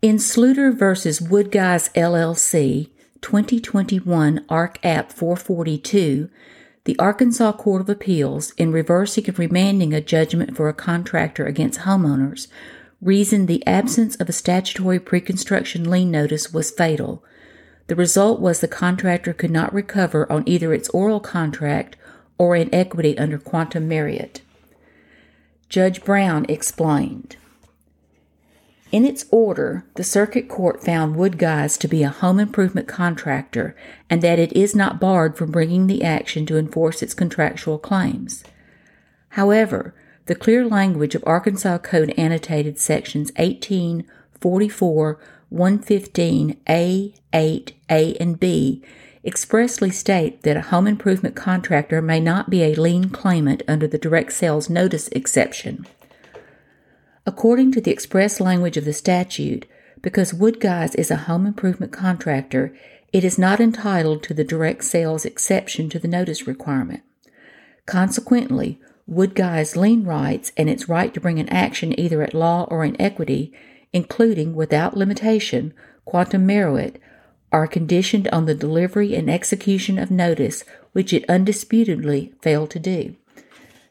In Sluter v. Woodguys LLC, 2021 Ark App 442, the Arkansas Court of Appeals, in reversing and remanding a judgment for a contractor against homeowners, reasoned the absence of a statutory pre-construction lien notice was fatal. The result was the contractor could not recover on either its oral contract or in equity under quantum meruit. Judge Brown explained. In its order, the Circuit Court found Woodguys to be a home improvement contractor and that it is not barred from bringing the action to enforce its contractual claims. However, the clear language of Arkansas Code annotated sections 18, 44, 115, A, 8, A, and B expressly state that a home improvement contractor may not be a lien claimant under the direct sales notice exception. According to the express language of the statute, because Woodguys is a home improvement contractor, it is not entitled to the direct sales exception to the notice requirement. Consequently, Woodguys' lien rights and its right to bring an action either at law or in equity, including without limitation quantum meruit, are conditioned on the delivery and execution of notice, which it undisputedly failed to do.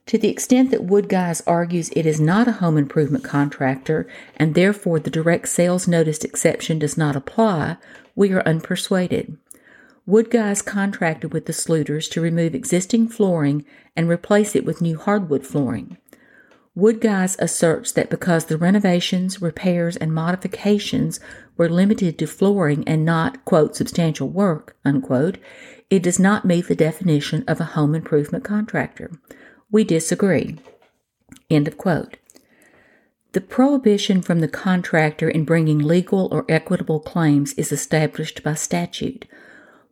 To the extent that Woodguys argues it is not a home improvement contractor and therefore the direct sales notice exception does not apply, we are unpersuaded. Woodguys contracted with the Sluters to remove existing flooring and replace it with new hardwood flooring. Woodguys asserts that because the renovations, repairs, and modifications were limited to flooring and not, quote, substantial work, unquote, it does not meet the definition of a home improvement contractor. We disagree. End of quote. The prohibition from the contractor in bringing legal or equitable claims is established by statute.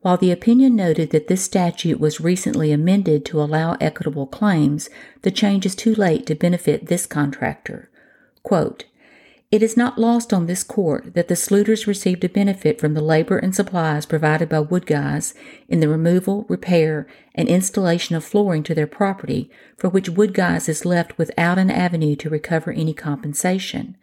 While the opinion noted that this statute was recently amended to allow equitable claims, the change is too late to benefit this contractor. Quote, it is not lost on this court that the Sluters received a benefit from the labor and supplies provided by Woodguys in the removal, repair, and installation of flooring to their property, for which Woodguys is left without an avenue to recover any compensation.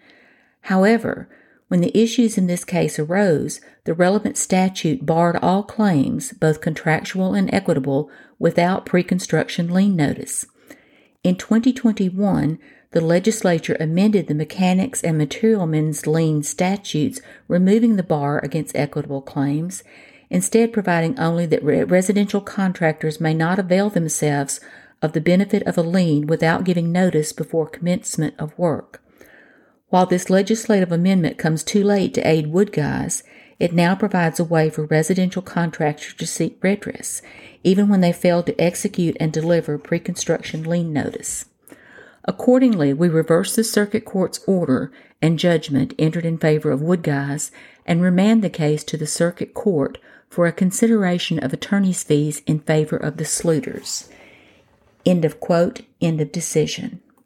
However, when the issues in this case arose, the relevant statute barred all claims, both contractual and equitable, without pre construction lien notice. In 2021, the legislature amended the mechanics and materialmen's lien statutes, removing the bar against equitable claims, instead providing only that residential contractors may not avail themselves of the benefit of a lien without giving notice before commencement of work. While this legislative amendment comes too late to aid Woodguys, it now provides a way for residential contractors to seek redress, even when they fail to execute and deliver pre construction lien notice. Accordingly, we reverse the circuit court's order and judgment entered in favor of Woodguys and remand the case to the circuit court for a consideration of attorney's fees in favor of the Sluters. End of quote, end of decision.